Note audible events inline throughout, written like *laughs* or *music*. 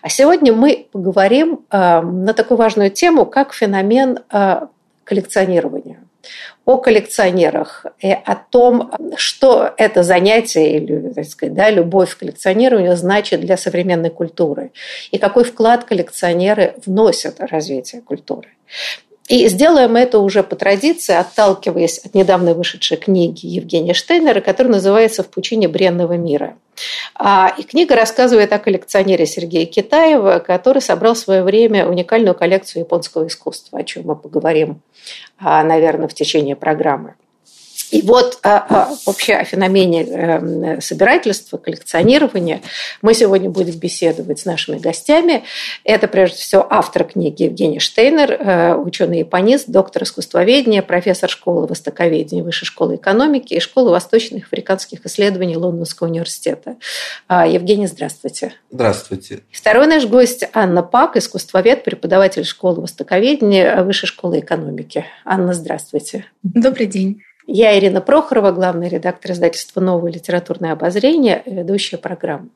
А сегодня мы поговорим э, на такую важную тему, как феномен э, коллекционирования о коллекционерах и о том, что это занятие или, так сказать, да, любовь к коллекционированию значит для современной культуры и какой вклад коллекционеры вносят в развитие культуры. И сделаем это уже по традиции, отталкиваясь от недавно вышедшей книги Евгения Штейнера, которая называется «В пучине бренного мира». А, и книга рассказывает о коллекционере Сергея Китаева, который собрал в свое время уникальную коллекцию японского искусства, о чем мы поговорим, а, наверное, в течение программы. И вот а, а, вообще о феномене эм, собирательства, коллекционирования мы сегодня будем беседовать с нашими гостями. Это, прежде всего, автор книги Евгений Штейнер, э, ученый-японист, доктор искусствоведения, профессор школы востоковедения Высшей школы экономики и школы восточных африканских исследований Лондонского университета. А, Евгений, здравствуйте. Здравствуйте. Второй наш гость Анна Пак, искусствовед, преподаватель школы востоковедения Высшей школы экономики. Анна, здравствуйте. Добрый день. Я Ирина Прохорова, главный редактор издательства «Новое литературное обозрение», ведущая программы.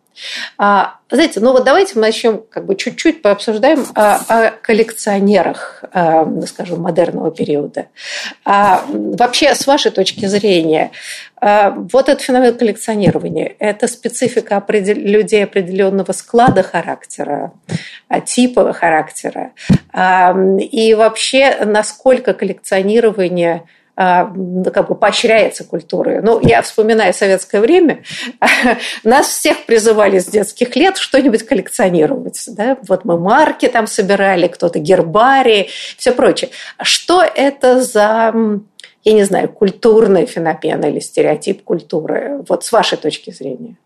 А, знаете, ну вот давайте мы начнем как бы чуть-чуть пообсуждаем о, о коллекционерах, а, скажем, модерного периода. А, вообще, с вашей точки зрения, а, вот этот феномен коллекционирования – это специфика определ... людей определенного склада характера, а, типа характера. А, и вообще, насколько коллекционирование – как бы поощряется культурой. Ну, я вспоминаю советское время, *laughs* нас всех призывали с детских лет что-нибудь коллекционировать. Да? Вот мы марки там собирали, кто-то гербарии, все прочее. Что это за я не знаю, культурный феномен или стереотип культуры, вот с вашей точки зрения?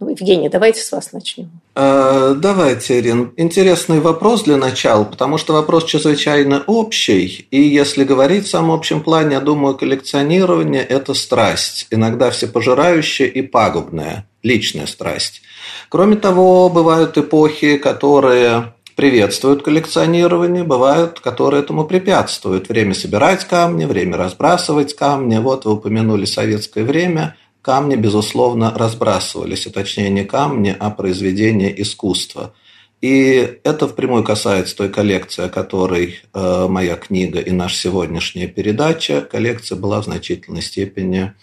Ну, Евгений, давайте с вас начнем. Э, давайте, Ирин. Интересный вопрос для начала, потому что вопрос чрезвычайно общий. И если говорить в самом общем плане, я думаю, коллекционирование – это страсть, иногда всепожирающая и пагубная, личная страсть. Кроме того, бывают эпохи, которые приветствуют коллекционирование, бывают, которые этому препятствуют. Время собирать камни, время разбрасывать камни. Вот вы упомянули советское время – Камни, безусловно, разбрасывались, а точнее не камни, а произведения искусства. И это впрямую касается той коллекции, о которой э, моя книга и наша сегодняшняя передача. Коллекция была в значительной степени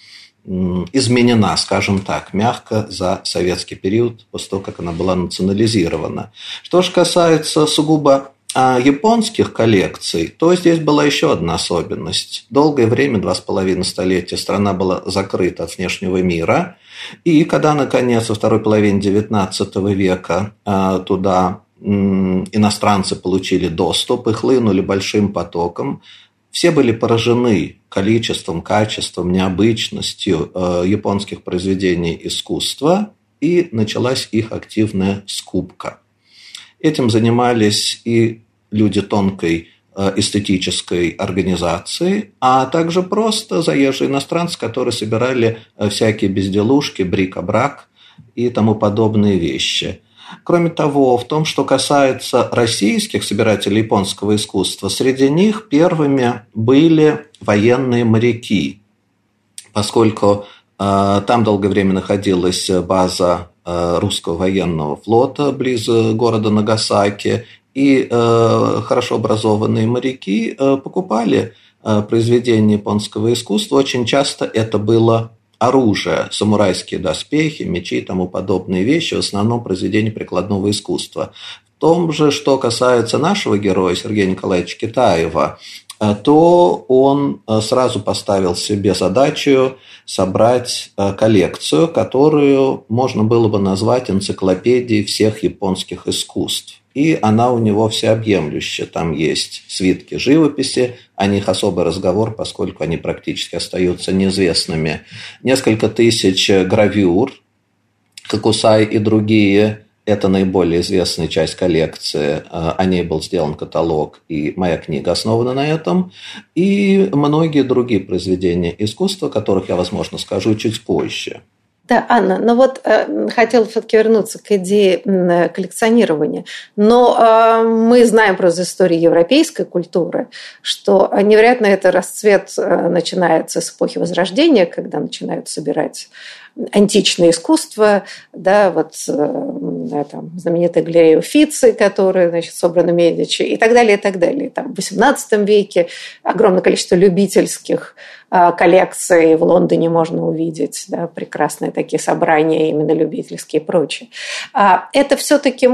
э, изменена, скажем так, мягко за советский период, после того, как она была национализирована. Что же касается сугубо а японских коллекций, то здесь была еще одна особенность. Долгое время, два с половиной столетия, страна была закрыта от внешнего мира. И когда, наконец, во второй половине XIX века а, туда иностранцы получили доступ и хлынули большим потоком, все были поражены количеством, качеством, необычностью а, японских произведений искусства, и началась их активная скупка. Этим занимались и люди тонкой э, эстетической организации, а также просто заезжие иностранцы, которые собирали э, всякие безделушки, брик-брак и тому подобные вещи. Кроме того, в том, что касается российских собирателей японского искусства, среди них первыми были военные моряки, поскольку э, там долгое время находилась база русского военного флота близ города Нагасаки, и э, хорошо образованные моряки э, покупали э, произведения японского искусства. Очень часто это было оружие, самурайские доспехи, мечи и тому подобные вещи, в основном произведения прикладного искусства. В том же, что касается нашего героя Сергея Николаевича Китаева, то он сразу поставил себе задачу собрать коллекцию, которую можно было бы назвать энциклопедией всех японских искусств и она у него всеобъемлющая. Там есть свитки живописи, о них особый разговор, поскольку они практически остаются неизвестными. Несколько тысяч гравюр, Хакусай и другие, это наиболее известная часть коллекции. О ней был сделан каталог, и моя книга основана на этом. И многие другие произведения искусства, о которых я, возможно, скажу чуть позже. Да, Анна, но вот э, хотела все-таки вернуться к идее э, коллекционирования. Но э, мы знаем просто историю европейской культуры, что невероятно это расцвет э, начинается с эпохи Возрождения, когда начинают собирать античное искусство, да, вот э, там, знаменитая галерея Уфицы, которая, значит, собрана Медичи, и так далее, и так далее. Там, в XVIII веке огромное количество любительских а, коллекций в Лондоне можно увидеть, да, прекрасные такие собрания, именно любительские и прочее. А это все-таки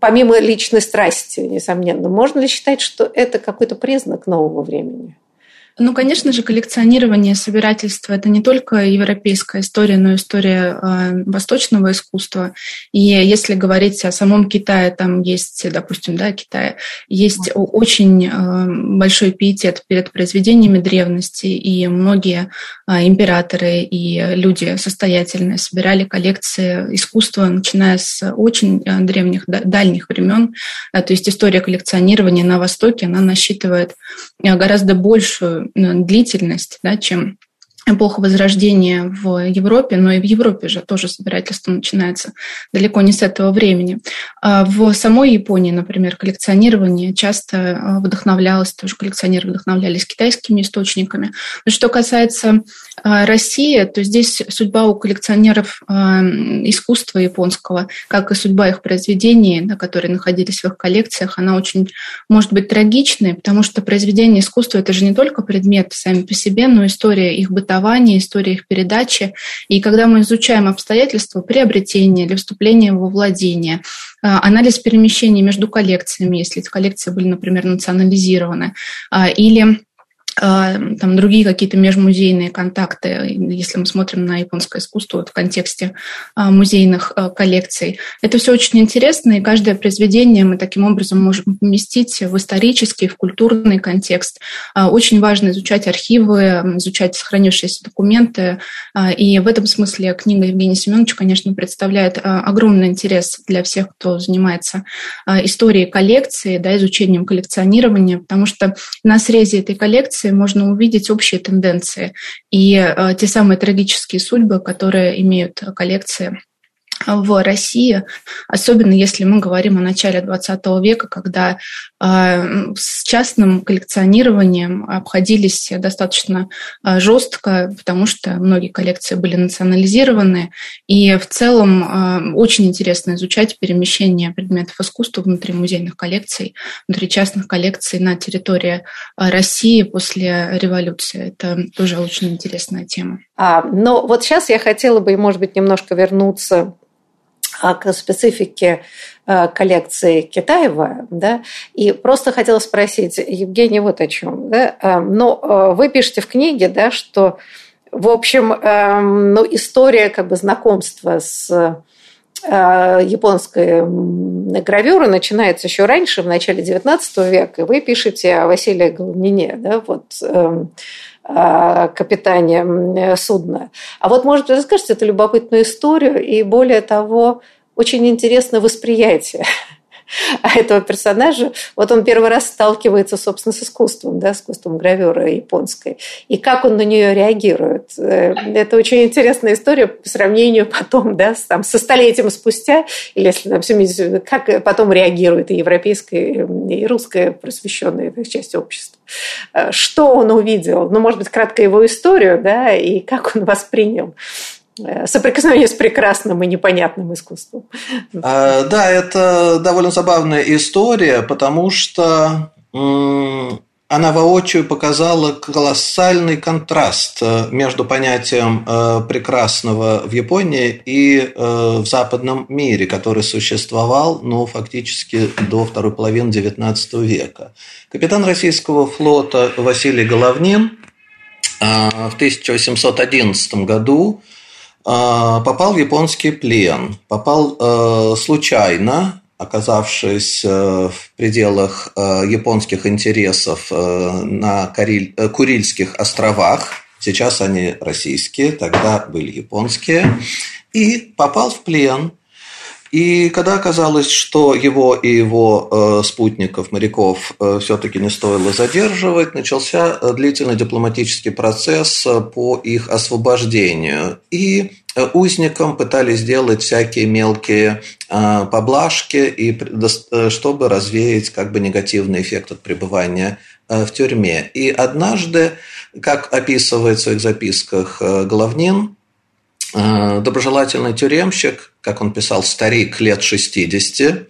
помимо личной страсти, несомненно, можно ли считать, что это какой-то признак нового времени? Ну, конечно же, коллекционирование, собирательство – это не только европейская история, но и история э, восточного искусства. И если говорить о самом Китае, там есть, допустим, да, Китае, есть очень э, большой пиетет перед произведениями древности, и многие э, императоры и люди состоятельные собирали коллекции искусства, начиная с очень э, древних, дальних времен. То есть история коллекционирования на Востоке, она насчитывает э, гораздо большую длительность, да, чем эпоха Возрождения в Европе, но и в Европе же тоже собирательство начинается далеко не с этого времени. А в самой Японии, например, коллекционирование часто а, вдохновлялось, тоже коллекционеры вдохновлялись китайскими источниками. Но что касается а, России, то здесь судьба у коллекционеров искусства японского, как и судьба их произведений, которые находились в их коллекциях, она очень может быть трагичной, потому что произведения искусства – это же не только предметы сами по себе, но история их бытования формирования, история их передачи. И когда мы изучаем обстоятельства приобретения или вступления во владение, а, анализ перемещений между коллекциями, если эти коллекции были, например, национализированы, а, или там другие какие-то межмузейные контакты, если мы смотрим на японское искусство вот в контексте а, музейных а, коллекций. Это все очень интересно, и каждое произведение мы таким образом можем поместить в исторический, в культурный контекст. Очень важно изучать архивы, изучать сохранившиеся документы, и в этом смысле книга Евгения Семеновича, конечно, представляет огромный интерес для всех, кто занимается историей коллекции, да, изучением коллекционирования, потому что на срезе этой коллекции коллекции можно увидеть общие тенденции и э, те самые трагические судьбы, которые имеют коллекции в России, особенно если мы говорим о начале XX века, когда э, с частным коллекционированием обходились достаточно э, жестко, потому что многие коллекции были национализированы, и в целом э, очень интересно изучать перемещение предметов искусства внутри музейных коллекций, внутри частных коллекций на территории России после революции. Это тоже очень интересная тема. А, но вот сейчас я хотела бы, может быть, немножко вернуться к специфике а, коллекции Китаева, да, и просто хотела спросить, Евгений, вот о чем, да, а, но вы пишете в книге, да, что, в общем, ну, история как бы знакомства с японской гравюры начинается еще раньше, в начале XIX века. Вы пишете о Василии Головнине, да, вот эм, капитане судна. А вот, может быть, расскажете эту любопытную историю и, более того, очень интересно восприятие *laughs* этого персонажа. Вот он первый раз сталкивается, собственно, с искусством, да, с искусством гравюры японской. И как он на нее реагирует. Э, это очень интересная история по сравнению потом, да, с, там, со столетием спустя, или если там 70, как потом реагирует и европейская, и русская просвещенная часть общества. Э, что он увидел? Ну, может быть, кратко его историю, да, и как он воспринял соприкосновение с прекрасным и непонятным искусством. А, да, это довольно забавная история, потому что она воочию показала колоссальный контраст э, между понятием э, прекрасного в Японии и э, в западном мире, который существовал ну, фактически до второй половины XIX века. Капитан российского флота Василий Головнин в 1811 году попал в японский плен. Попал случайно, оказавшись э, в пределах э, японских интересов э, на Курильских островах, сейчас они российские, тогда были японские, и попал в плен. И когда оказалось, что его и его спутников, моряков, все-таки не стоило задерживать, начался длительный дипломатический процесс по их освобождению. И Э, узникам пытались сделать всякие мелкие э, поблажки, и, э, чтобы развеять как бы негативный эффект от пребывания в тюрьме. И однажды, как описывает в своих записках Головнин, доброжелательный тюремщик, как он писал, старик лет 60,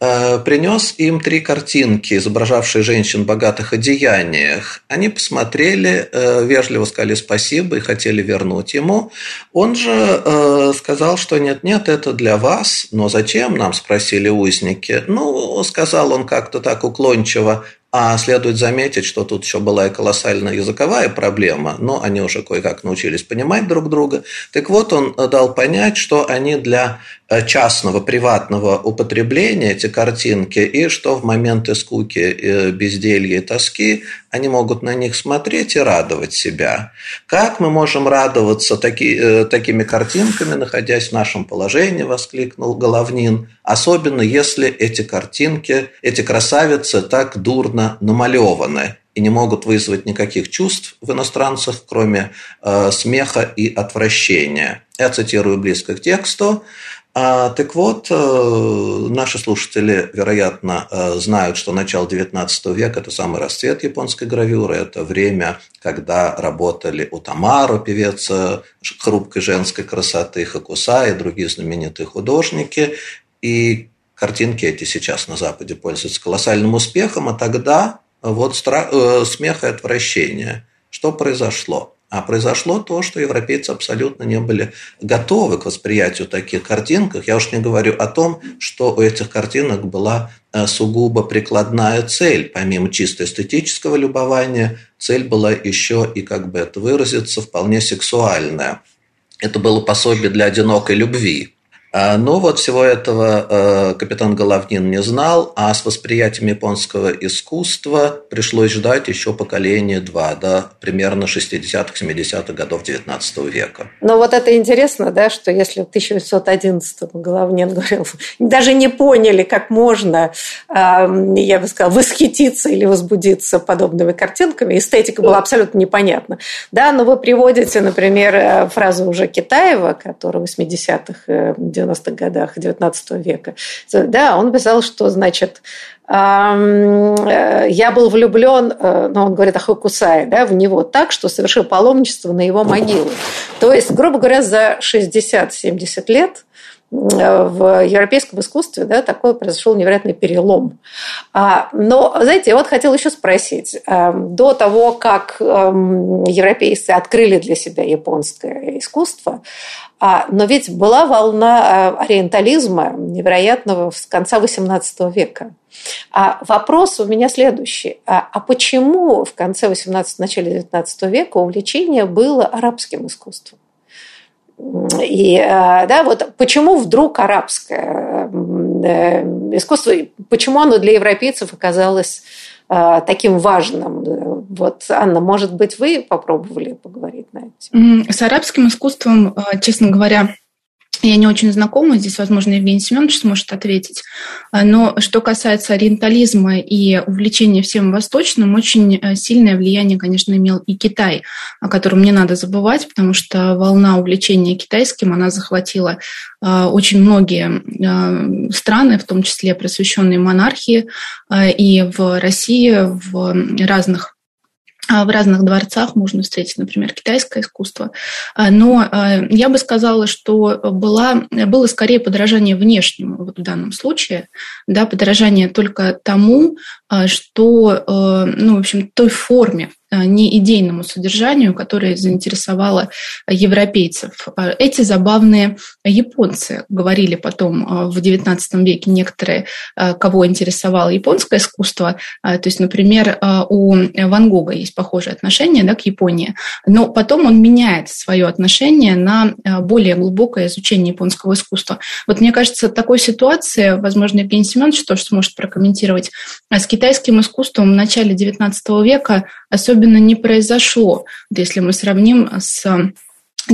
Э, принес им три картинки, изображавшие женщин в богатых одеяниях. Они посмотрели, э, вежливо сказали спасибо и хотели вернуть ему. Он же э, сказал, что нет-нет, это для вас, но зачем нам, спросили узники. Ну, сказал он как-то так уклончиво, а следует заметить, что тут еще была и колоссальная языковая проблема, но они уже кое-как научились понимать друг друга. Так вот, он дал понять, что они для Э, частного, приватного употребления эти картинки, и что в моменты скуки, э, безделья и тоски они могут на них смотреть и радовать себя. Как мы можем радоваться таки, э, такими картинками, находясь в нашем положении, воскликнул Головнин, особенно если эти картинки, эти красавицы так дурно намалеваны и не могут вызвать никаких чувств в иностранцах, кроме э, смеха и отвращения. Я цитирую близко к тексту. А, так вот, э, наши слушатели, вероятно, э, знают, что начало XIX века – это самый расцвет японской гравюры, это время, когда работали Утамару, певец э, хрупкой женской красоты, Хакуса и другие знаменитые художники. И картинки эти сейчас на Западе пользуются колоссальным успехом, а тогда вот страх, смех и отвращение. Что произошло? А произошло то, что европейцы абсолютно не были готовы к восприятию таких картинок. Я уж не говорю о том, что у этих картинок была э, сугубо прикладная цель. Помимо чисто эстетического любования, цель была еще и, как бы это выразиться, вполне сексуальная. Это было пособие для одинокой любви. А, но вот всего этого э, капитан Головнин не знал, а с восприятием японского искусства пришлось ждать еще поколение два, да, примерно 60-х, 70-х годов 19 века. Но вот это интересно, да, что если в 1811 Головнин говорил, даже не поняли, как можно, я бы сказала, восхититься или возбудиться подобными картинками, эстетика была абсолютно непонятна. Да, но вы приводите, например, э, фразу уже Китаева, который в 80-х 90-х годах XIX века. Да, он писал, что, значит, э, я был влюблен, э, ну, он говорит о Хокусае, да, в него так, что совершил паломничество на его могилу. То есть, грубо говоря, за 60-70 лет в европейском искусстве да, такой произошел невероятный перелом. А, но, знаете, я вот хотела еще спросить. Э, до того, как эм, европейцы открыли для себя японское искусство, а, но ведь была волна э, ориентализма невероятного с конца XVIII века. А вопрос у меня следующий. А, а почему в конце XVIII, начале XIX века увлечение было арабским искусством? И э, да, вот почему вдруг арабское э, искусство, почему оно для европейцев оказалось э, таким важным? Вот, Анна, может быть, вы попробовали поговорить на это? С арабским искусством, честно говоря, я не очень знакома, здесь, возможно, Евгений Семенович сможет ответить. А, но что касается ориентализма и увлечения всем восточным, очень э, сильное влияние, конечно, имел и Китай, о котором не надо забывать, потому что волна увлечения китайским, она захватила а, очень многие а, страны, в том числе просвещенные монархии, и в России, в разных в разных дворцах можно встретить, например, китайское искусство. А, но а, я бы сказала, что была, было скорее подражание внешнему вот в данном случае, да, подражание только тому, что, ну, в общем, той форме, Э, не идейному содержанию, которое заинтересовало европейцев. А эти забавные японцы говорили потом э, в XIX веке некоторые, э, кого интересовало японское искусство. То есть, например, у Ван Гога есть похожее отношение да, к Японии, но потом он меняет свое отношение на более глубокое изучение японского искусства. Вот мне кажется, такой ситуации, возможно, Евгений Семенович тоже сможет прокомментировать, китайским искусством в начале XIX века особенно не произошло. Если мы сравним с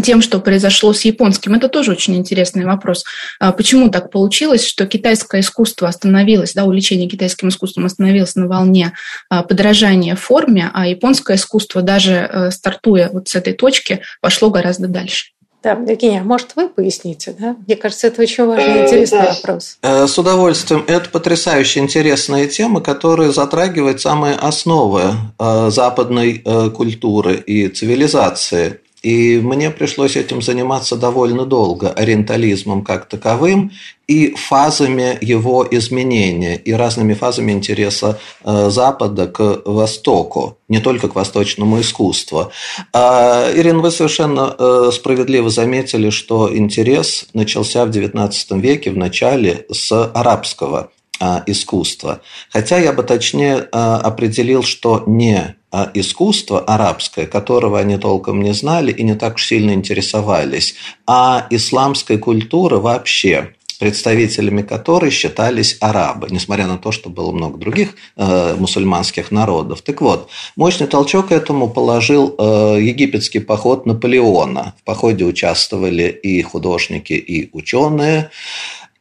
тем, что произошло с японским. Это тоже очень интересный вопрос. А почему так получилось, что китайское искусство остановилось, да, увлечение китайским искусством остановилось на волне а, подражания форме, а японское искусство, даже э, стартуя вот с этой точки, пошло гораздо дальше? Да, Евгения, может, вы поясните, да? Мне кажется, это очень важный и э, интересный да. вопрос. Э, с удовольствием. Это потрясающе интересная тема, которая затрагивает самые основы э, западной культуры и цивилизации. И мне пришлось этим заниматься довольно долго, ориентализмом как таковым и фазами его изменения, и разными фазами интереса э, Запада к Востоку, не только к восточному искусству. А, Ирина, вы совершенно э, справедливо заметили, что интерес начался в XIX веке, в начале с арабского а, искусства. Хотя я бы точнее а, определил, что не а искусство арабское, которого они толком не знали и не так уж сильно интересовались, а исламская культура вообще, представителями которой считались арабы, несмотря на то, что было много других э, мусульманских народов. Так вот, мощный толчок этому положил э, египетский поход Наполеона. В походе участвовали и художники, и ученые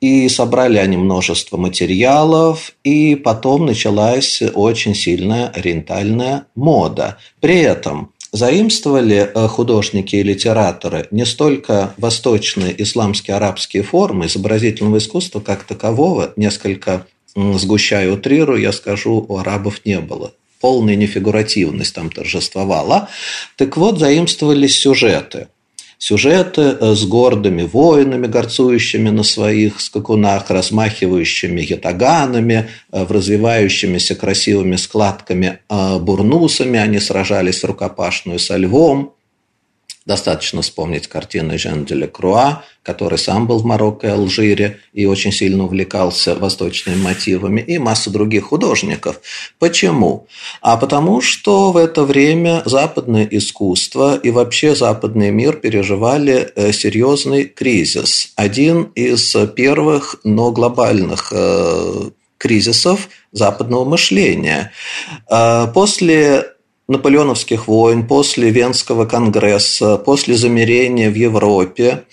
и собрали они множество материалов, и потом началась очень сильная ориентальная мода. При этом заимствовали э, художники и литераторы не столько восточные исламские арабские формы изобразительного искусства как такового, несколько сгущая утрирую, я скажу, у арабов не было. Полная нефигуративность там торжествовала. Так вот, заимствовались сюжеты – сюжеты э, с гордыми воинами, горцующими на своих скакунах, размахивающими ятаганами, э, в развивающимися красивыми складками э, бурнусами. Они сражались рукопашную со львом. Достаточно вспомнить картины Жен де Круа, который сам был в Марокко и Алжире и очень сильно увлекался восточными мотивами, и масса других художников. Почему? А потому что в это время западное искусство и вообще западный мир переживали э, серьезный кризис. Один из первых, но глобальных э, кризисов западного мышления. Э, после наполеоновских войн, после Венского конгресса, после замерения в Европе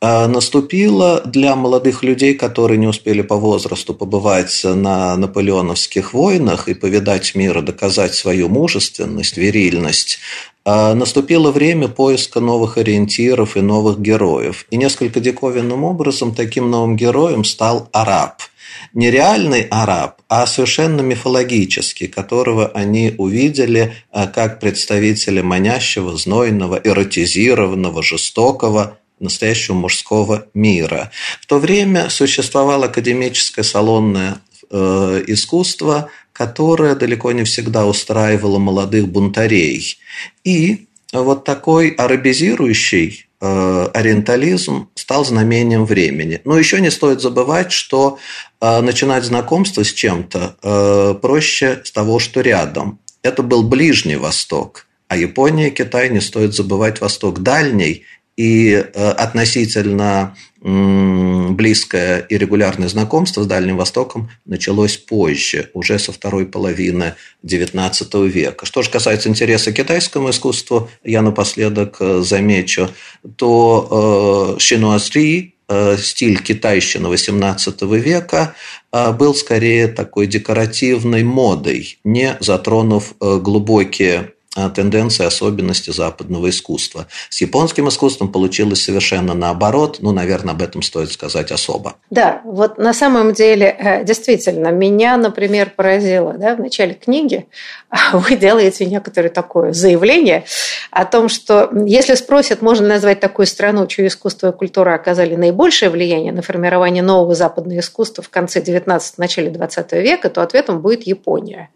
а, наступило для молодых людей, которые не успели по возрасту побывать на наполеоновских войнах и повидать мир и доказать свою мужественность, верильность, а, наступило время поиска новых ориентиров и новых героев. И несколько диковинным образом таким новым героем стал араб – не реальный араб, а совершенно мифологический, которого они увидели э, как представителя манящего, знойного, эротизированного, жестокого, настоящего мужского мира. В то время существовало академическое салонное э, искусство, которое далеко не всегда устраивало молодых бунтарей. И вот такой арабизирующий ориентализм стал знамением времени. Но еще не стоит забывать, что э, начинать знакомство с чем-то э, проще с того, что рядом. Это был Ближний Восток, а Япония и Китай не стоит забывать Восток Дальний и относительно близкое и регулярное знакомство с Дальним Востоком началось позже, уже со второй половины XIX века. Что же касается интереса к китайскому искусству, я напоследок э, замечу, то э, шинуазри, э, стиль китайщины XVIII века был скорее такой декоративной модой, не затронув глубокие тенденции, особенности западного искусства. С японским искусством получилось совершенно наоборот. Ну, наверное, об этом стоит сказать особо. Да, вот на самом деле, э, действительно, меня, например, поразило да, в начале книги, *laughs* вы делаете некоторое такое заявление о том, что если спросят, можно назвать такую страну, чье искусство и культура оказали наибольшее влияние на формирование нового западного искусства в конце 19 начале 20 века, то ответом будет Япония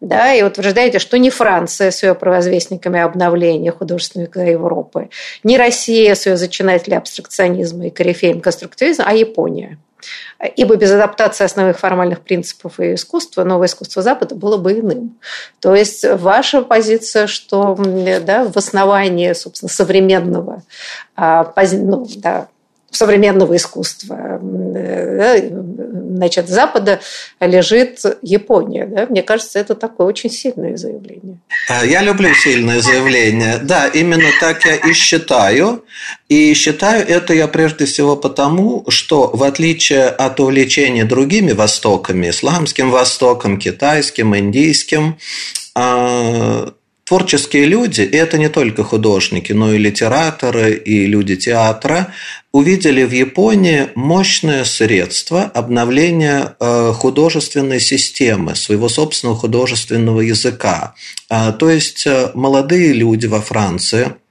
да, и утверждаете, что не Франция с ее провозвестниками обновления художественной Европы, не Россия с ее зачинателями абстракционизма и корифеем конструктивизма, а Япония. Ибо без адаптации основных формальных принципов и искусства новое искусство Запада было бы иным. То есть ваша позиция, что да, в основании, собственно, современного а, ну, да, современного искусства значит, Запада лежит Япония. Да? Мне кажется, это такое очень сильное заявление. А, я люблю сильные заявления. Да, именно так я и считаю. И считаю это я прежде всего потому, что в отличие от увлечения другими Востоками, Исламским Востоком, китайским, индийским, а, Творческие люди, и это не только художники, но и литераторы, и люди театра, увидели в Японии мощное средство обновления э, художественной системы, своего собственного художественного языка. А, то есть э, молодые люди во Франции –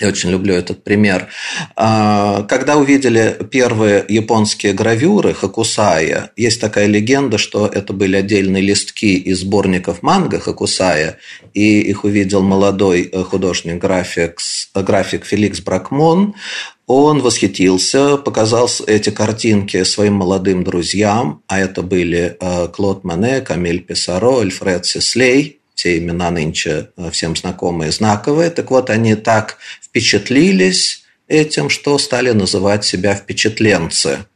я очень люблю этот пример. А, когда увидели первые японские гравюры Хакусая, есть такая легенда, что это были отдельные листки из сборников манго Хакусая, и их увидел молодой э, художник-график график Феликс Бракмон. Он восхитился, показал эти картинки своим молодым друзьям, а это были э, Клод Мане, Камиль Писаро, Альфред Сеслей – все имена нынче э, всем знакомые, знаковые. Так вот, они так впечатлились этим, что стали называть себя впечатленцы.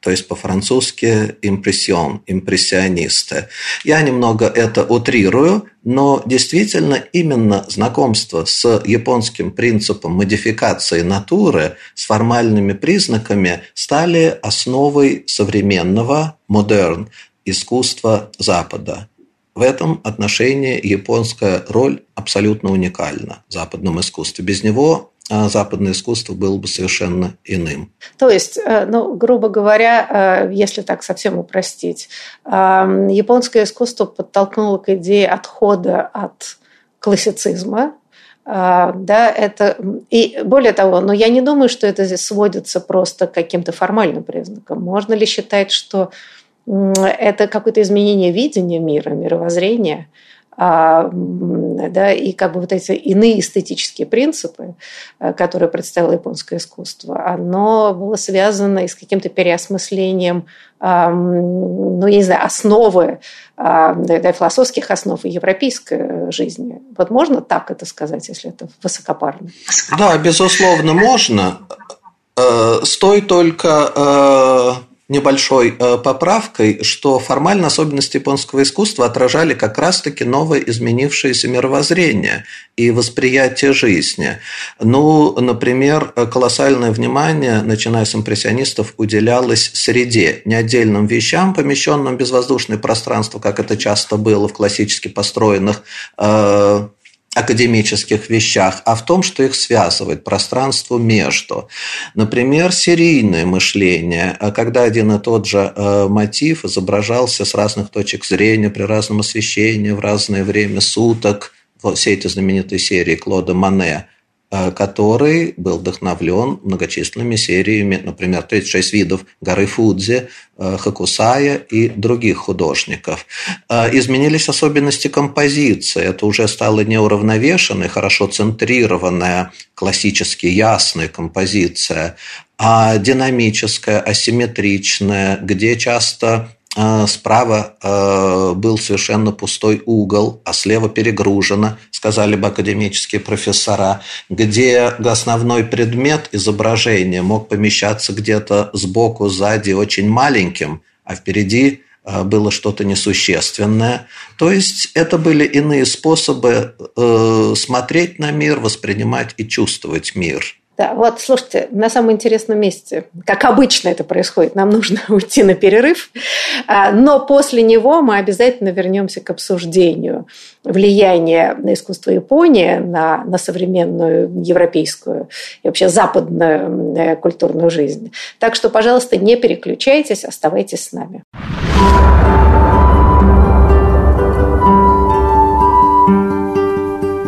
То есть по-французски импрессион, импрессионисты. Я немного это утрирую, но действительно именно знакомство с японским принципом модификации натуры, с формальными признаками стали основой современного, модерн, искусства Запада. В этом отношении японская роль абсолютно уникальна в западном искусстве. Без него а, западное искусство было бы совершенно иным. То есть, э, ну, грубо говоря, э, если так совсем упростить, э, японское искусство подтолкнуло к идее отхода от классицизма, да, это и более того, но я не думаю, что это здесь сводится просто к каким-то формальным признакам. Можно ли считать, что это какое-то изменение видения мира, мировоззрения, а, да, и как бы вот эти иные эстетические принципы, э, которые представило японское искусство, оно было связано и с каким-то переосмыслением, ну, я не знаю, основы, да, философских основ европейской жизни. Вот можно так это сказать, если это высокопарно? Да, безусловно, можно. Э, Стой только э, небольшой э, поправкой, что формально особенности японского искусства отражали как раз-таки новое изменившееся мировоззрение и восприятие жизни. Ну, например, колоссальное внимание, начиная с импрессионистов, уделялось среде, не отдельным вещам, помещенным в безвоздушное пространство, как это часто было в классически построенных э, академических вещах, а в том, что их связывает пространство между. Например, серийное мышление, а когда один и тот же э, мотив изображался с разных точек зрения, при разном освещении, в разное время суток. Все эти знаменитые серии Клода Мане – Э, который был вдохновлен многочисленными сериями, например, 36 видов горы Фудзи, э, Хакусая и других художников. Э, изменились особенности композиции. Это уже стала неуравновешенная, хорошо центрированная, классически ясная композиция, а динамическая, асимметричная, где часто справа а, был совершенно пустой угол, а слева перегружено, сказали бы академические профессора, где основной предмет изображения мог помещаться где-то сбоку, сзади очень маленьким, а впереди а, было что-то несущественное. То есть это были иные способы э, смотреть на мир, воспринимать и чувствовать мир – Да, вот, слушайте, на самом интересном месте, как обычно это происходит, нам нужно *laughs* уйти на перерыв, а, но после него мы обязательно вернемся к обсуждению влияния на искусство Японии на, на современную европейскую и вообще западную э, культурную жизнь. Так что, пожалуйста, не переключайтесь, оставайтесь с нами.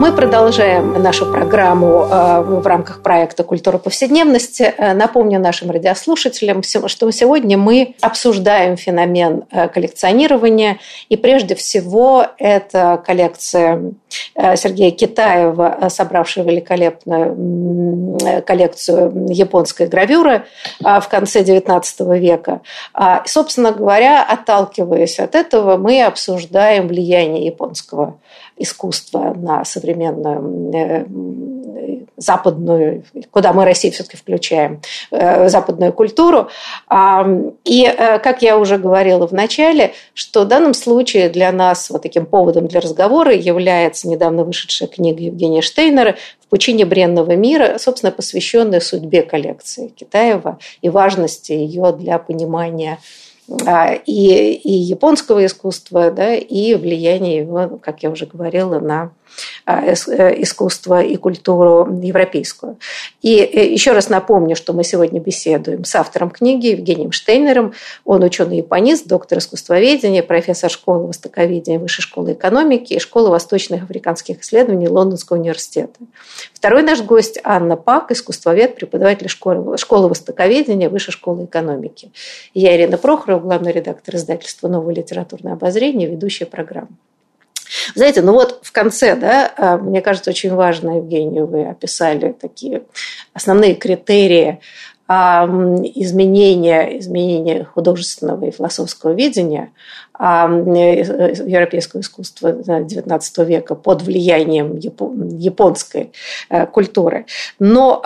Мы продолжаем нашу программу э, в рамках проекта «Культура повседневности». Э, напомню нашим радиослушателям, что сегодня мы обсуждаем феномен э, коллекционирования. И прежде всего это коллекция Сергея Китаева, собравшего великолепную коллекцию японской гравюры в конце XIX века. А, собственно говоря, отталкиваясь от этого, мы обсуждаем влияние японского искусства на современную э, западную, куда мы Россию все-таки включаем, э, западную культуру. И, э, как я уже говорила в начале, что в данном случае для нас вот таким поводом для разговора является недавно вышедшая книга Евгения Штейнера «В пучине бренного мира», собственно, посвященная судьбе коллекции Китаева и важности ее для понимания и, и японского искусства, да, и влияние его, как я уже говорила, на а, искусство и культуру европейскую. И э, еще раз напомню, что мы сегодня беседуем с автором книги Евгением Штейнером. Он ученый-японист, доктор искусствоведения, профессор школы востоковедения Высшей школы экономики и школы восточных африканских исследований Лондонского университета. Второй наш гость Анна Пак, искусствовед, преподаватель школы, школы востоковедения Высшей школы экономики. Я Ирина Прохорова, главный редактор издательства «Новое литературное обозрение», ведущая программы. Знаете, ну вот в конце, да, а, мне кажется, очень важно, Евгений, вы описали такие основные критерии а, изменения, изменения художественного и философского видения а, европейского искусства XIX века под влиянием японской э, культуры. Но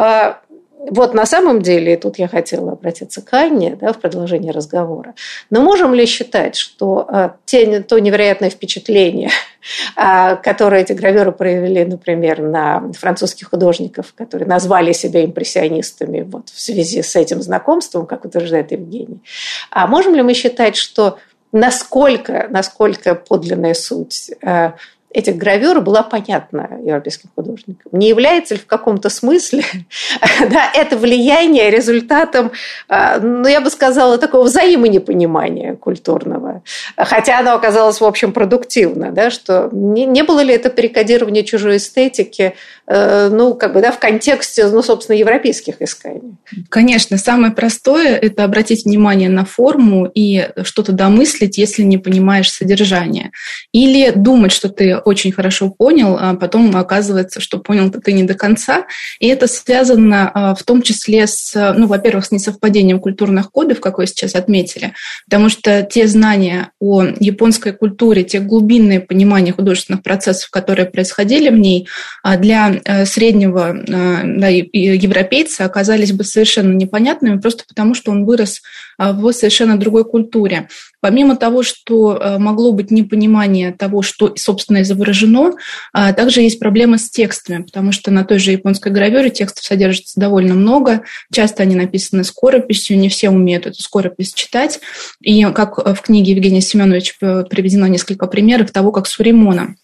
вот на самом деле, и тут я хотела обратиться к Анне да, в продолжении разговора, но можем ли считать, что а, те, то невероятное впечатление, *laughs* а, которое эти граверы проявили, например, на французских художников, которые назвали себя импрессионистами вот, в связи с этим знакомством, как утверждает Евгений, а можем ли мы считать, что насколько, насколько подлинная суть а, этих гравюр была понятна европейским художникам. Не является ли в каком-то смысле *laughs* да, это влияние результатом, а, ну, я бы сказала, такого взаимонепонимания культурного? Хотя оно оказалось, в общем, продуктивно, да, что не, не было ли это перекодирование чужой эстетики, э, ну, как бы, да, в контексте, ну, собственно, европейских исканий? Конечно, самое простое – это обратить внимание на форму и что-то домыслить, если не понимаешь содержание. Или думать, что ты очень хорошо понял, а потом оказывается, что понял-то ты не до конца. И это связано а, в том числе с, ну, во-первых, с несовпадением культурных кодов, как вы сейчас отметили, потому что те знания о японской культуре, те глубинные понимания художественных процессов, которые происходили в ней, а, для э, среднего да, европейца оказались бы совершенно непонятными, просто потому что он вырос в совершенно другой культуре. Помимо того, что э, могло быть непонимание того, что, собственно, изображено, а, также есть проблемы с текстами, потому что на той же японской гравюре текстов содержится довольно много. Часто они написаны скорописью, не все умеют эту скоропись читать. И как в книге Евгения Семеновича приведено несколько примеров того, как Суримона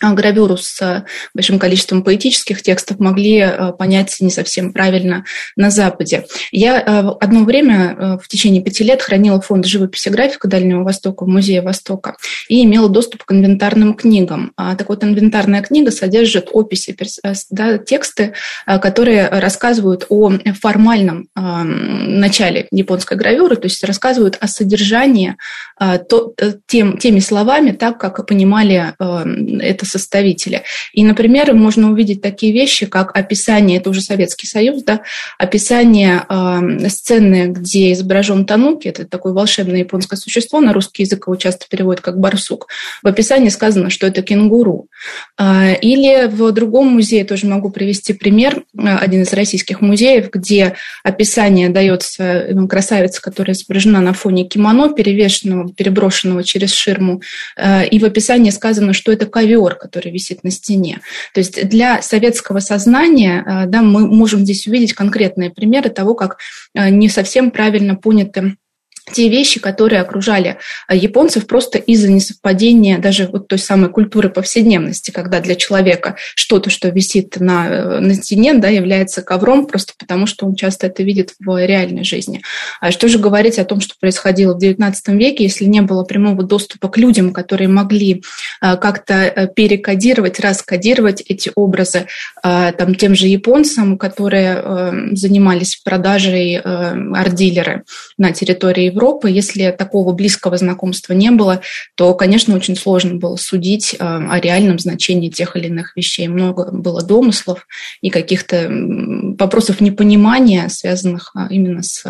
гравюру с э, большим количеством поэтических текстов могли э, понять не совсем правильно на Западе. Я э, одно время в течение пяти лет хранила фонд живописи и графика Дальнего Востока в Музее Востока и имела доступ к инвентарным книгам. А так вот, инвентарная книга содержит описи, да, тексты, которые рассказывают о формальном начале японской гравюры, то есть рассказывают о содержании тем, теми словами, так как понимали это составители. И, например, можно увидеть такие вещи, как описание, это уже Советский Союз, да, описание э, сцены, где изображен Тануки, это такое волшебное японское существо, на русский язык его часто переводят как барсук. В описании сказано, что это кенгуру. Э, или в другом музее тоже могу привести пример, э, один из российских музеев, где описание дается красавице, которая изображена на фоне кимоно, перевешенного, переброшенного через ширму, э, и в описании сказано, что это ковер, который висит на стене. То есть для советского сознания да, мы можем здесь увидеть конкретные примеры того, как не совсем правильно поняты те вещи, которые окружали э, японцев просто из-за несовпадения даже вот той самой культуры повседневности, когда для человека что-то, что висит на, э, на стене, да, является ковром просто потому, что он часто это видит в реальной жизни. А что же говорить о том, что происходило в XIX веке, если не было прямого доступа к людям, которые могли э, как-то перекодировать, раскодировать эти образы там, тем же японцам, которые занимались продажей арт-дилеры на территории Европы, Европы, если такого близкого знакомства не было, то, конечно, очень сложно было судить э, о реальном значении тех или иных вещей. Много было домыслов и каких-то вопросов непонимания, связанных а, именно с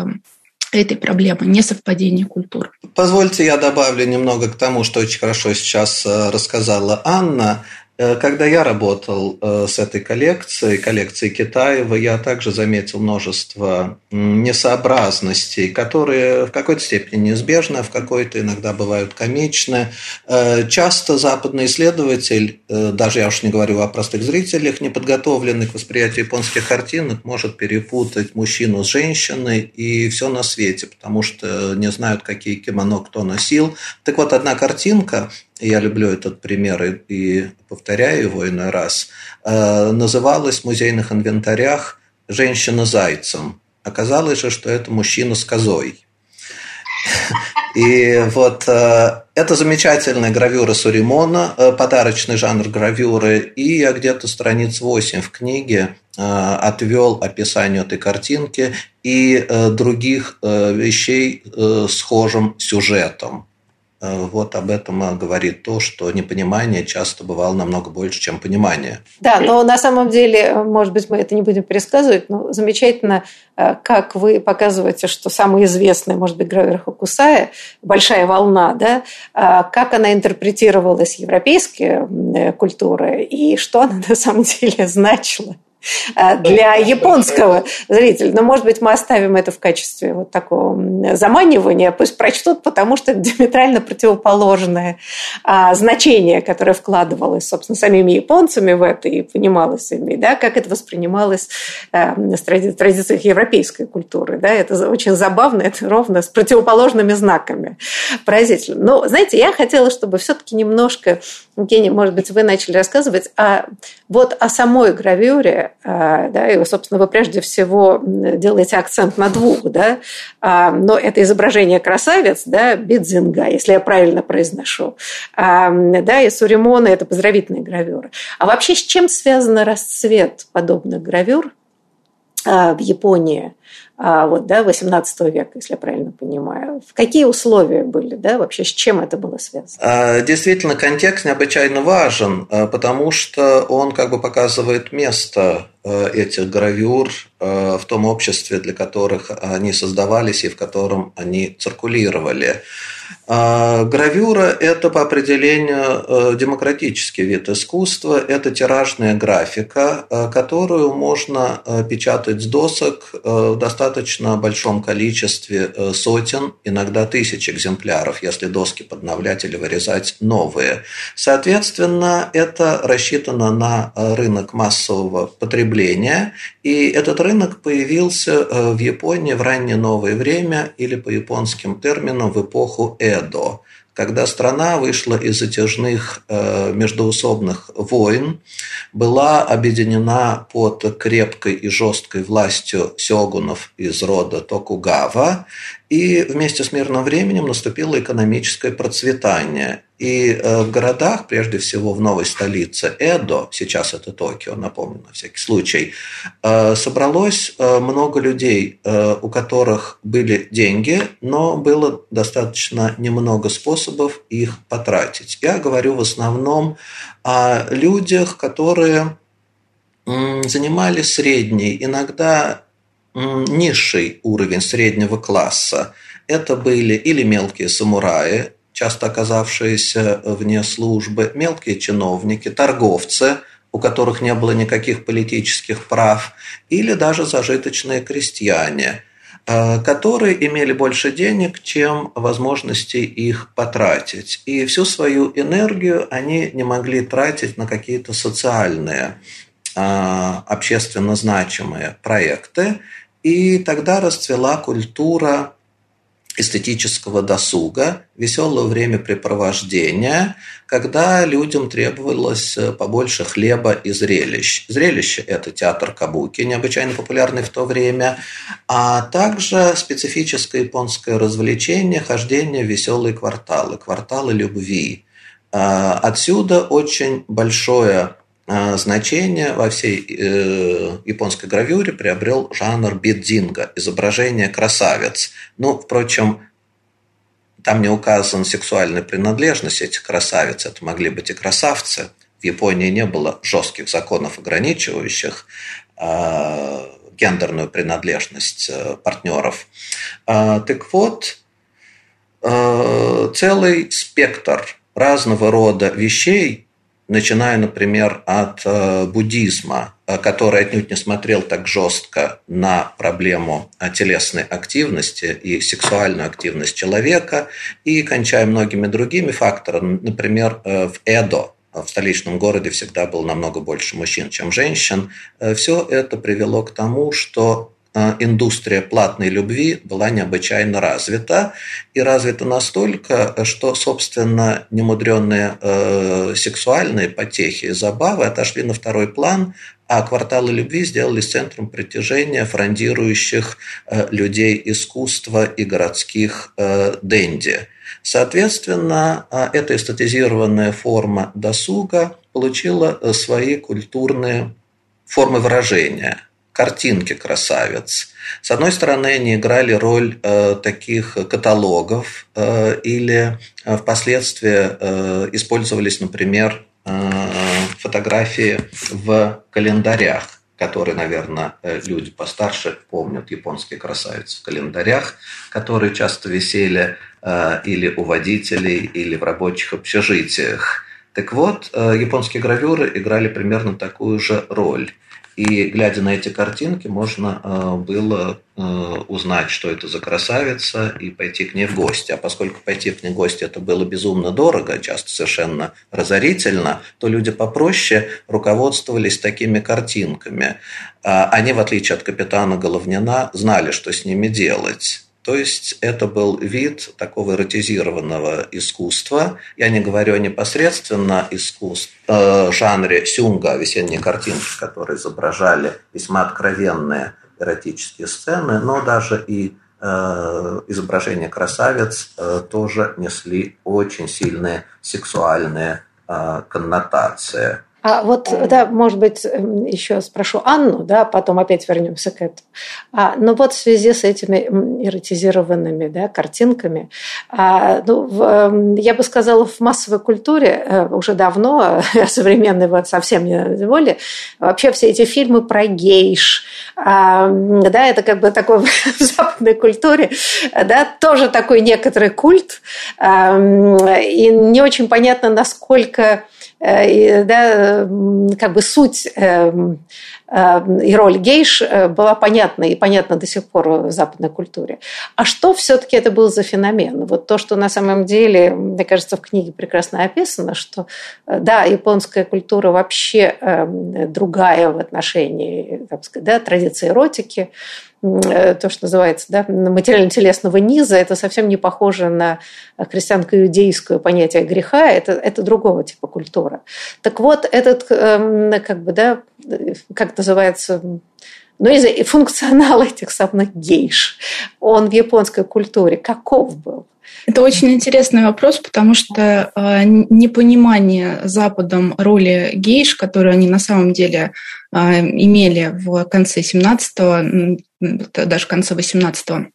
этой проблемой несовпадения культур. Позвольте я добавлю немного к тому, что очень хорошо сейчас э, рассказала Анна. Э, когда я работал э, с этой коллекцией, коллекцией Китаева, я также заметил множество несообразностей, которые в какой-то степени неизбежны, а в какой-то иногда бывают комичны. Э, часто западный исследователь, даже я уж не говорю о простых зрителях, неподготовленных к восприятию японских картинок, может перепутать мужчину с женщиной и все на свете, потому что не знают, какие кимоно кто носил. Так вот, одна картинка я люблю этот пример и повторяю его иной раз, э, называлась в музейных инвентарях «Женщина зайцем». Оказалось же, что это мужчина с козой. *laughs* И вот э, это замечательная гравюра Суримона, э, подарочный жанр гравюры. И я где-то страниц 8 в книге отвел описанию этой картинки и других вещей схожим сюжетом. Э, вот об этом говорит то, что непонимание часто бывало намного больше, чем понимание. Да, но на самом деле, может быть, мы это не будем пересказывать, но замечательно, э, как вы показываете, что самый известный, может быть, гравер Хокусая, «Большая волна», да, э, как она интерпретировалась европейской культурой и что она на самом деле *laughs* значила. Э, для японского зрителя. Но, может быть, мы оставим это в качестве вот такого заманивания, пусть прочтут, потому что это диаметрально противоположное а, значение, которое вкладывалось, собственно, самими японцами в это и понималось ими, да, как это воспринималось а, в традициях европейской культуры. Да, это очень забавно, это ровно с противоположными знаками. Поразительно. Но, знаете, я хотела, чтобы все-таки немножко, Евгений, может быть, вы начали рассказывать о, вот о самой гравюре, а, да, и, собственно, вы прежде всего делаете акцент на двух, да, а, но это изображение красавец, да, Бидзинга, если я правильно произношу, а, да, и Суримона – это поздравительные гравюры. А вообще с чем связан расцвет подобных гравюр в Японии? а, вот, да, 18 века, если я правильно понимаю. В какие условия были, да, вообще с чем это было связано? А, действительно, контекст необычайно важен, а, потому что он как бы показывает место а, этих гравюр в том обществе, для которых они создавались и в котором они циркулировали. А, гравюра – это по определению э, демократический вид искусства. Это тиражная графика, э, которую можно э, печатать с досок в достаточно большом количестве сотен, иногда тысяч экземпляров, если доски подновлять или вырезать новые. Соответственно, это рассчитано на рынок массового потребления, и этот рынок появился в Японии в раннее новое время или по японским терминам в эпоху Эдо, когда страна вышла из затяжных э, междоусобных войн, была объединена под крепкой и жесткой властью сёгунов из рода Токугава, и вместе с мирным временем наступило экономическое процветание. И э, в городах, прежде всего в новой столице Эдо, сейчас это Токио, напомню на всякий случай, э, собралось э, много людей, у которых были деньги, но было достаточно немного способов их потратить. Я говорю в основном о людях, которые занимали средний, иногда низший уровень среднего класса. Это были или мелкие самураи, часто оказавшиеся вне службы, мелкие чиновники, торговцы, у которых не было никаких политических прав, или даже зажиточные крестьяне, э, которые имели больше денег, чем возможностей их потратить. И всю свою энергию они не могли тратить на какие-то социальные, э, общественно значимые проекты. И тогда расцвела культура эстетического досуга, веселого времяпрепровождения, когда людям требовалось э, побольше хлеба и зрелищ. Зрелище – это театр кабуки, необычайно популярный в то время, а также специфическое японское развлечение – хождение в веселые кварталы, кварталы любви. Э, отсюда очень большое а, значение во всей э, японской гравюре приобрел жанр бидзинга, изображение красавец. Ну, впрочем, там не указана сексуальная принадлежность этих красавиц, это могли быть и красавцы. В Японии не было жестких законов, ограничивающих э, гендерную принадлежность э, партнеров. Э, так вот, э, целый спектр разного рода вещей начиная, например, от э, буддизма, э, который отнюдь не смотрел так жестко на проблему телесной активности и сексуальную активность человека, и кончая многими другими факторами, например, э, в Эдо, в столичном городе всегда было намного больше мужчин, чем женщин. Все это привело к тому, что Э, индустрия платной любви была необычайно развита. И развита настолько, что, собственно, немудренные э, сексуальные потехи и забавы отошли на второй план, а кварталы любви сделались центром притяжения фрондирующих э, людей искусства и городских э, денди. Соответственно, э, эта эстетизированная форма досуга получила э, свои культурные формы выражения – картинки красавец. С одной стороны, они играли роль э, таких каталогов э, или э, впоследствии э, использовались, например, э, фотографии в календарях которые, наверное, э, люди постарше помнят японские красавицы в календарях, которые часто висели э, или у водителей, или в рабочих общежитиях. Так вот, э, японские гравюры играли примерно такую же роль. И глядя на эти картинки, можно э, было э, узнать, что это за красавица, и пойти к ней в гости. А поскольку пойти к ней в гости это было безумно дорого, часто совершенно разорительно, то люди попроще руководствовались такими картинками. А они, в отличие от капитана Головнина, знали, что с ними делать. То есть это был вид такого эротизированного искусства. Я не говорю непосредственно искусстве, э, жанре сюнга, весенние картинки, которые изображали весьма откровенные эротические сцены, но даже и э, изображения красавиц э, тоже несли очень сильные сексуальные э, коннотации. А вот, да, может быть, эм, еще спрошу Анну, да, потом опять вернемся к этому. А, но вот в связи с этими эротизированными да, картинками, а, ну, в, эм, я бы сказала, в массовой культуре э, уже давно, *laughs* современной вот совсем не более, вообще все эти фильмы про гейш, а, да, это как бы такой *laughs* в западной культуре, да, тоже такой некоторый культ, а, и не очень понятно, насколько Э, да, как бы суть эм, э, и роль гейш э, была понятна и понятна до сих пор в западной культуре. А что все-таки это был за феномен? Вот то, что на самом деле, мне кажется, в книге прекрасно описано, что да, японская культура вообще эм, другая в отношении так сказать, да, традиции эротики, то, что называется, да, материально-телесного низа, это совсем не похоже на христианко-иудейское понятие греха, это, это другого типа культура. Так вот, этот, эм, как бы, да, как называется, Но и функционал этих самых гейш, он в японской культуре каков был? Это очень интересный вопрос, потому что э, непонимание Западом роли гейш, которую они на самом деле э, имели в конце 17-го, даже конце 18-го,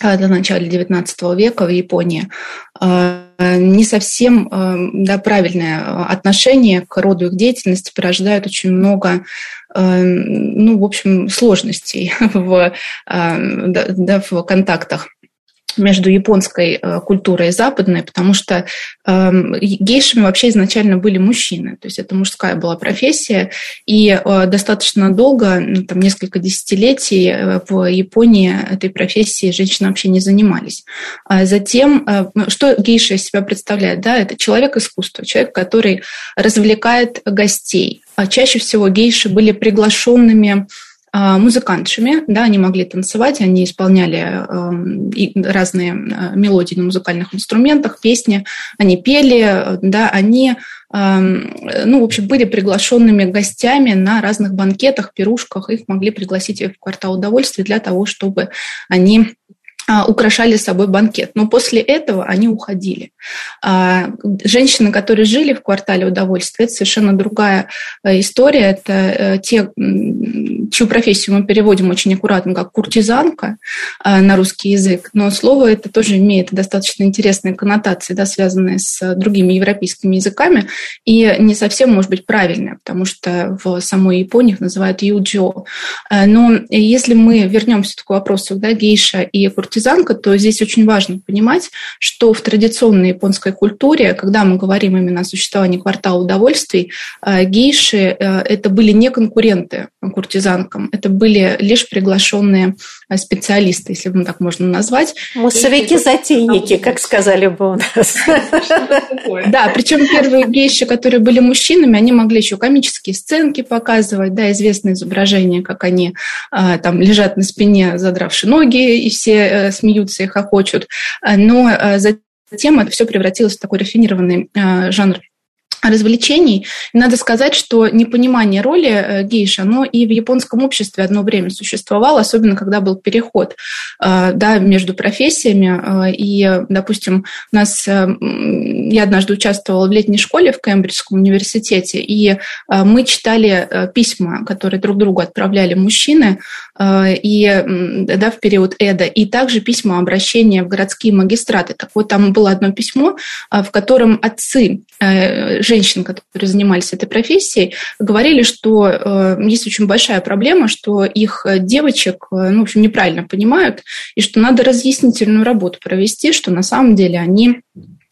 э, до начала 19 века в Японии, э, не совсем э, да, правильное отношение к роду их деятельности порождает очень много ну, в общем, сложностей *laughs* в, да, в контактах между японской э, культурой и западной, потому что э, гейшами вообще изначально были мужчины, то есть это мужская была профессия, и э, достаточно долго, ну, там несколько десятилетий э, в Японии этой профессией женщины вообще не занимались. А затем, э, что гейша из себя представляет? Да, это человек искусства, человек, который развлекает гостей. А чаще всего гейши были приглашенными музыкантшами, да, они могли танцевать, они исполняли э, разные а, мелодии на музыкальных инструментах, песни, они пели, да, они, э, ну, в общем, были приглашенными гостями на разных банкетах, пирушках, их могли пригласить в квартал удовольствия для того, чтобы они а, украшали собой банкет. Но после этого они уходили. А, женщины, которые жили в квартале удовольствия, это совершенно другая э, история. Это э, те, чью профессию мы переводим очень аккуратно, как куртизанка а, на русский язык. Но слово это тоже имеет достаточно интересные коннотации, да, связанные с другими европейскими языками, и не совсем, может быть, правильное, потому что в самой Японии их называют юджо. Э, но если мы вернемся к вопросу да, гейша и куртизанка, то здесь очень важно понимать, что в традиционной японской культуре, когда мы говорим именно о существовании квартала удовольствий, э, гейши э, это были не конкуренты куртизанкам, это были лишь приглашенные э, специалисты, если бы так можно назвать. Муссовики-затейники, как сказали бы у нас. *laughs* Да, причем первые гейши, которые были мужчинами, они могли еще комические сценки показывать, да, известные изображения, как они там лежат на спине, задравши ноги, и все смеются и хохочут. Э, но э, затем это все превратилось в такой рафинированный э, жанр развлечений. И надо сказать, что непонимание роли э, гейш, оно и в японском обществе одно время существовало, особенно когда был переход э, да, между профессиями. Э, и, допустим, у нас, я однажды участвовала в летней школе в Кембриджском университете, и мы читали письма, которые друг другу отправляли мужчины и, да, в период Эда, и также письма обращения в городские магистраты. Так вот, там было одно письмо, в котором отцы женщин, которые занимались этой профессией, говорили, что э, есть очень большая проблема, что их девочек, э, ну, в общем, неправильно понимают, и что надо разъяснительную работу провести, что на самом деле они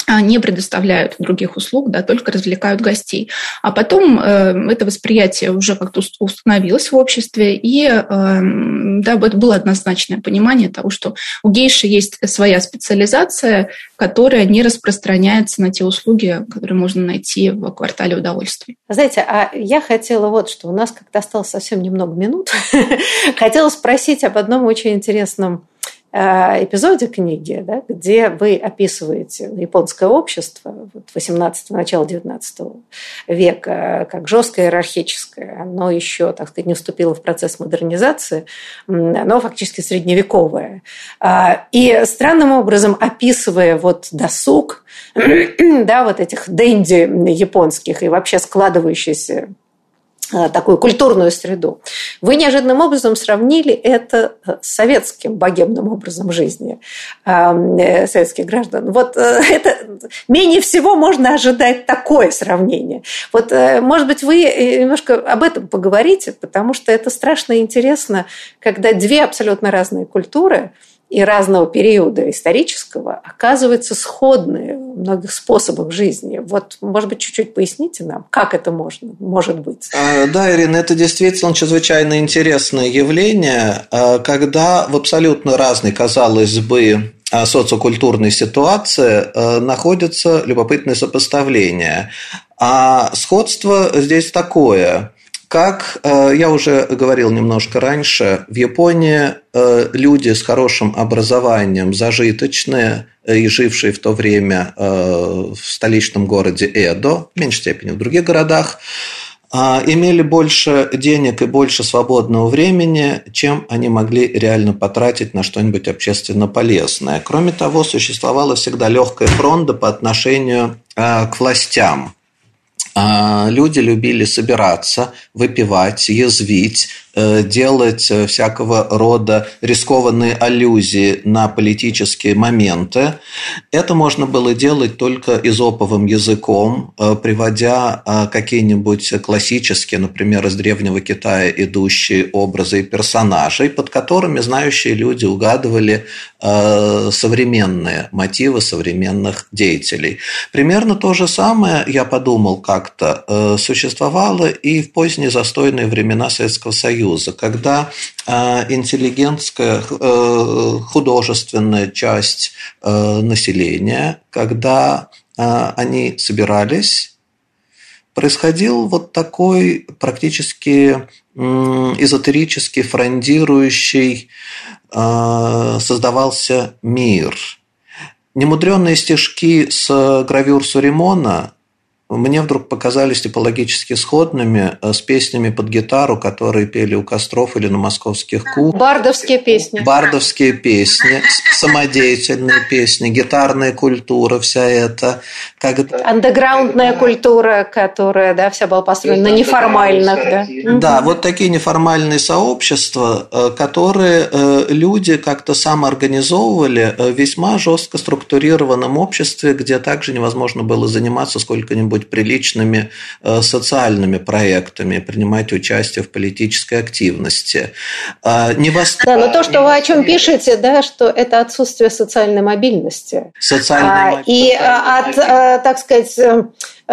не предоставляют других услуг, да, только развлекают гостей. А потом э, это восприятие уже как-то установилось в обществе, и э, да, было однозначное понимание того, что у гейши есть своя специализация, которая не распространяется на те услуги, которые можно найти в квартале удовольствий. Знаете, а я хотела вот, что у нас как-то осталось совсем немного минут, *laughs* хотела спросить об одном очень интересном эпизоде книги, да, где вы описываете японское общество вот 18 начала 19 века как жесткое иерархическое, оно еще, так сказать, не вступило в процесс модернизации, оно фактически средневековое. А, и странным образом, описывая вот досуг, *clears throat* да, вот этих денди японских и вообще складывающийся Э, такую культурную среду. Вы неожиданным образом сравнили это с советским богемным образом жизни э, советских граждан. Вот э, *laughs* это менее всего можно ожидать такое сравнение. Вот, может быть, вы немножко об этом поговорите, потому что это страшно интересно, когда две абсолютно разные культуры – и разного периода исторического оказываются сходные в многих способах жизни. Вот, может быть, чуть-чуть поясните нам, как это можно, может быть? А, да, Ирина, это действительно чрезвычайно интересное явление, а, когда в абсолютно разной, казалось бы, а, социокультурной ситуации находятся любопытные сопоставления. А сходство здесь такое. Как э, я уже говорил немножко раньше, в Японии э, люди с хорошим образованием, зажиточные э, и жившие в то время в столичном городе Эдо, в меньшей степени в других городах, а, имели больше денег и больше свободного времени, чем они могли реально потратить на что-нибудь общественно полезное. Кроме того, существовала всегда легкая фронта по отношению к властям. А, люди любили собираться, выпивать, язвить, делать э, всякого рода рискованные аллюзии на политические моменты. Это можно было делать только изоповым языком, э, приводя какие-нибудь классические, например, из Древнего Китая идущие образы и персонажей, под которыми знающие люди угадывали современные мотивы современных деятелей. Примерно то же самое, я подумал как-то, существовало и в поздние застойные времена Советского Союза Союза, когда э, интеллигентская э, художественная часть э, населения, когда они собирались, происходил вот такой практически эзотерически фрондирующий создавался мир. Немудренные стишки с гравюр Суримона мне вдруг показались типологически сходными э, с песнями под гитару, которые пели у костров или на московских ку. Бардовские песни. Бардовские песни, *laughs* самодеятельные песни, гитарная культура, вся эта. Как... Андеграундная культура, которая да, вся была построена на неформальных. Да. да, вот такие неформальные сообщества, э, которые э, люди как-то самоорганизовывали в весьма жестко структурированном обществе, где также невозможно было заниматься сколько-нибудь быть приличными э, социальными проектами, принимать участие в политической активности. А, не вос... Да, но то, что вы о чем пишете, да, что это отсутствие социальной мобильности. Социальной а, И а, от, э, так сказать, э,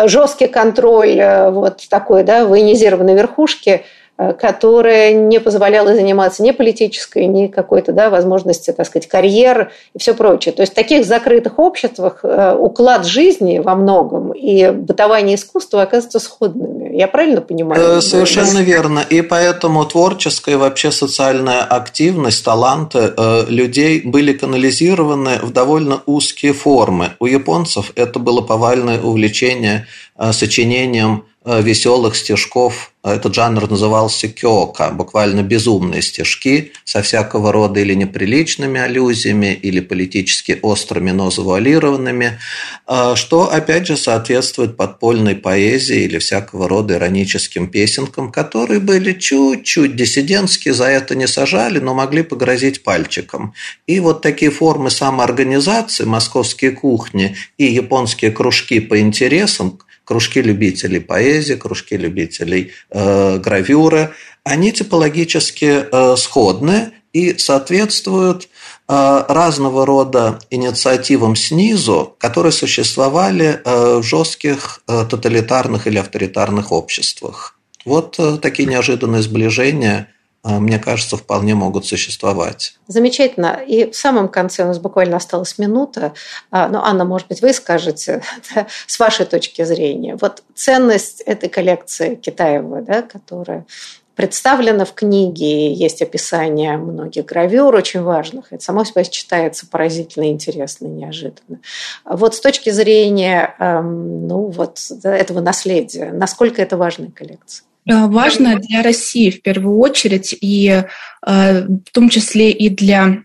жесткий контроль вот такой, да, военизированной верхушки – которая не позволяла заниматься ни политической, ни какой-то да, возможности, так сказать, карьер и все прочее. То есть в таких закрытых обществах э, уклад жизни во многом и бытование искусства оказываются сходными. Я правильно понимаю? Э, совершенно верно. И поэтому творческая вообще социальная активность, таланты людей были канализированы в довольно узкие формы. У японцев это было повальное увлечение сочинением веселых стишков этот жанр назывался кёка, буквально безумные стишки со всякого рода или неприличными аллюзиями, или политически острыми, но завуалированными, а, что, опять же, соответствует подпольной поэзии или всякого рода ироническим песенкам, которые были чуть-чуть диссидентские, за это не сажали, но могли погрозить пальчиком. И вот такие формы самоорганизации, московские кухни и японские кружки по интересам – кружки любителей поэзии, кружки любителей э, гравюры, они типологически э, сходны и соответствуют э, разного рода инициативам снизу, которые существовали э, в жестких э, тоталитарных или авторитарных обществах. Вот э, такие неожиданные сближения мне кажется, вполне могут существовать. Замечательно. И в самом конце у нас буквально осталась минута. А, ну, Анна, может быть, вы скажете *laughs* да, с вашей точки зрения. Вот ценность этой коллекции Китаева, да, которая представлена в книге, есть описание многих гравюр очень важных. Это само себе читается поразительно интересно, неожиданно. Вот с точки зрения эм, ну, вот, этого наследия, насколько это важная коллекция? Э, важно для России в первую очередь, и э, в том числе и для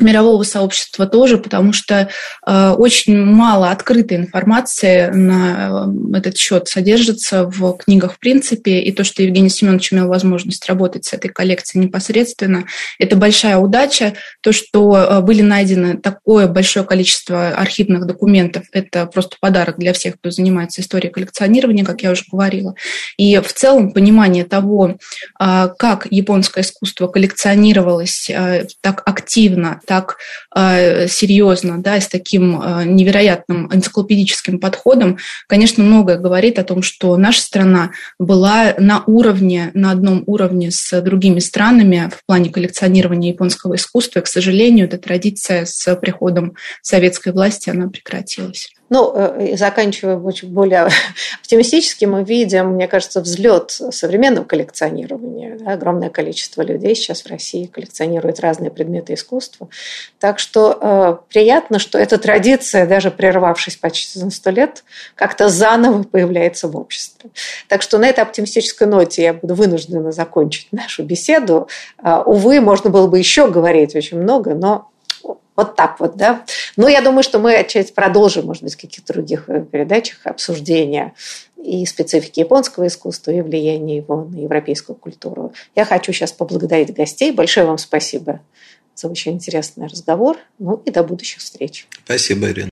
мирового сообщества тоже, потому что э, очень мало открытой информации на э, этот счет содержится в книгах в принципе, и то, что Евгений Семенович имел возможность работать с этой коллекцией непосредственно, это большая удача. То, что э, были найдены такое большое количество архивных документов, это просто подарок для всех, кто занимается историей коллекционирования, как я уже говорила. И в целом понимание того, э, как японское искусство коллекционировалось э, так активно, так э, серьезно, да, с таким э, невероятным энциклопедическим подходом, конечно, многое говорит о том, что наша страна была на уровне, на одном уровне с другими странами в плане коллекционирования японского искусства. И, к сожалению, эта традиция с приходом советской власти, она прекратилась. Ну, э, заканчивая очень более *laughs* оптимистически, мы видим, мне кажется, взлет современного коллекционирования. Да, огромное количество людей сейчас в России коллекционирует разные предметы искусства. Так что э, приятно, что эта традиция, даже прервавшись почти на сто лет, как-то заново появляется в обществе. Так что на этой оптимистической ноте я буду вынуждена закончить нашу беседу. Э, увы, можно было бы еще говорить очень много, но вот так вот, да. Но я думаю, что мы отчасти продолжим, может быть, в каких-то других э, передачах обсуждения и специфики японского искусства, и влияния его на европейскую культуру. Я хочу сейчас поблагодарить гостей. Большое вам спасибо за очень интересный разговор. Ну и до будущих встреч. Спасибо, Ирина.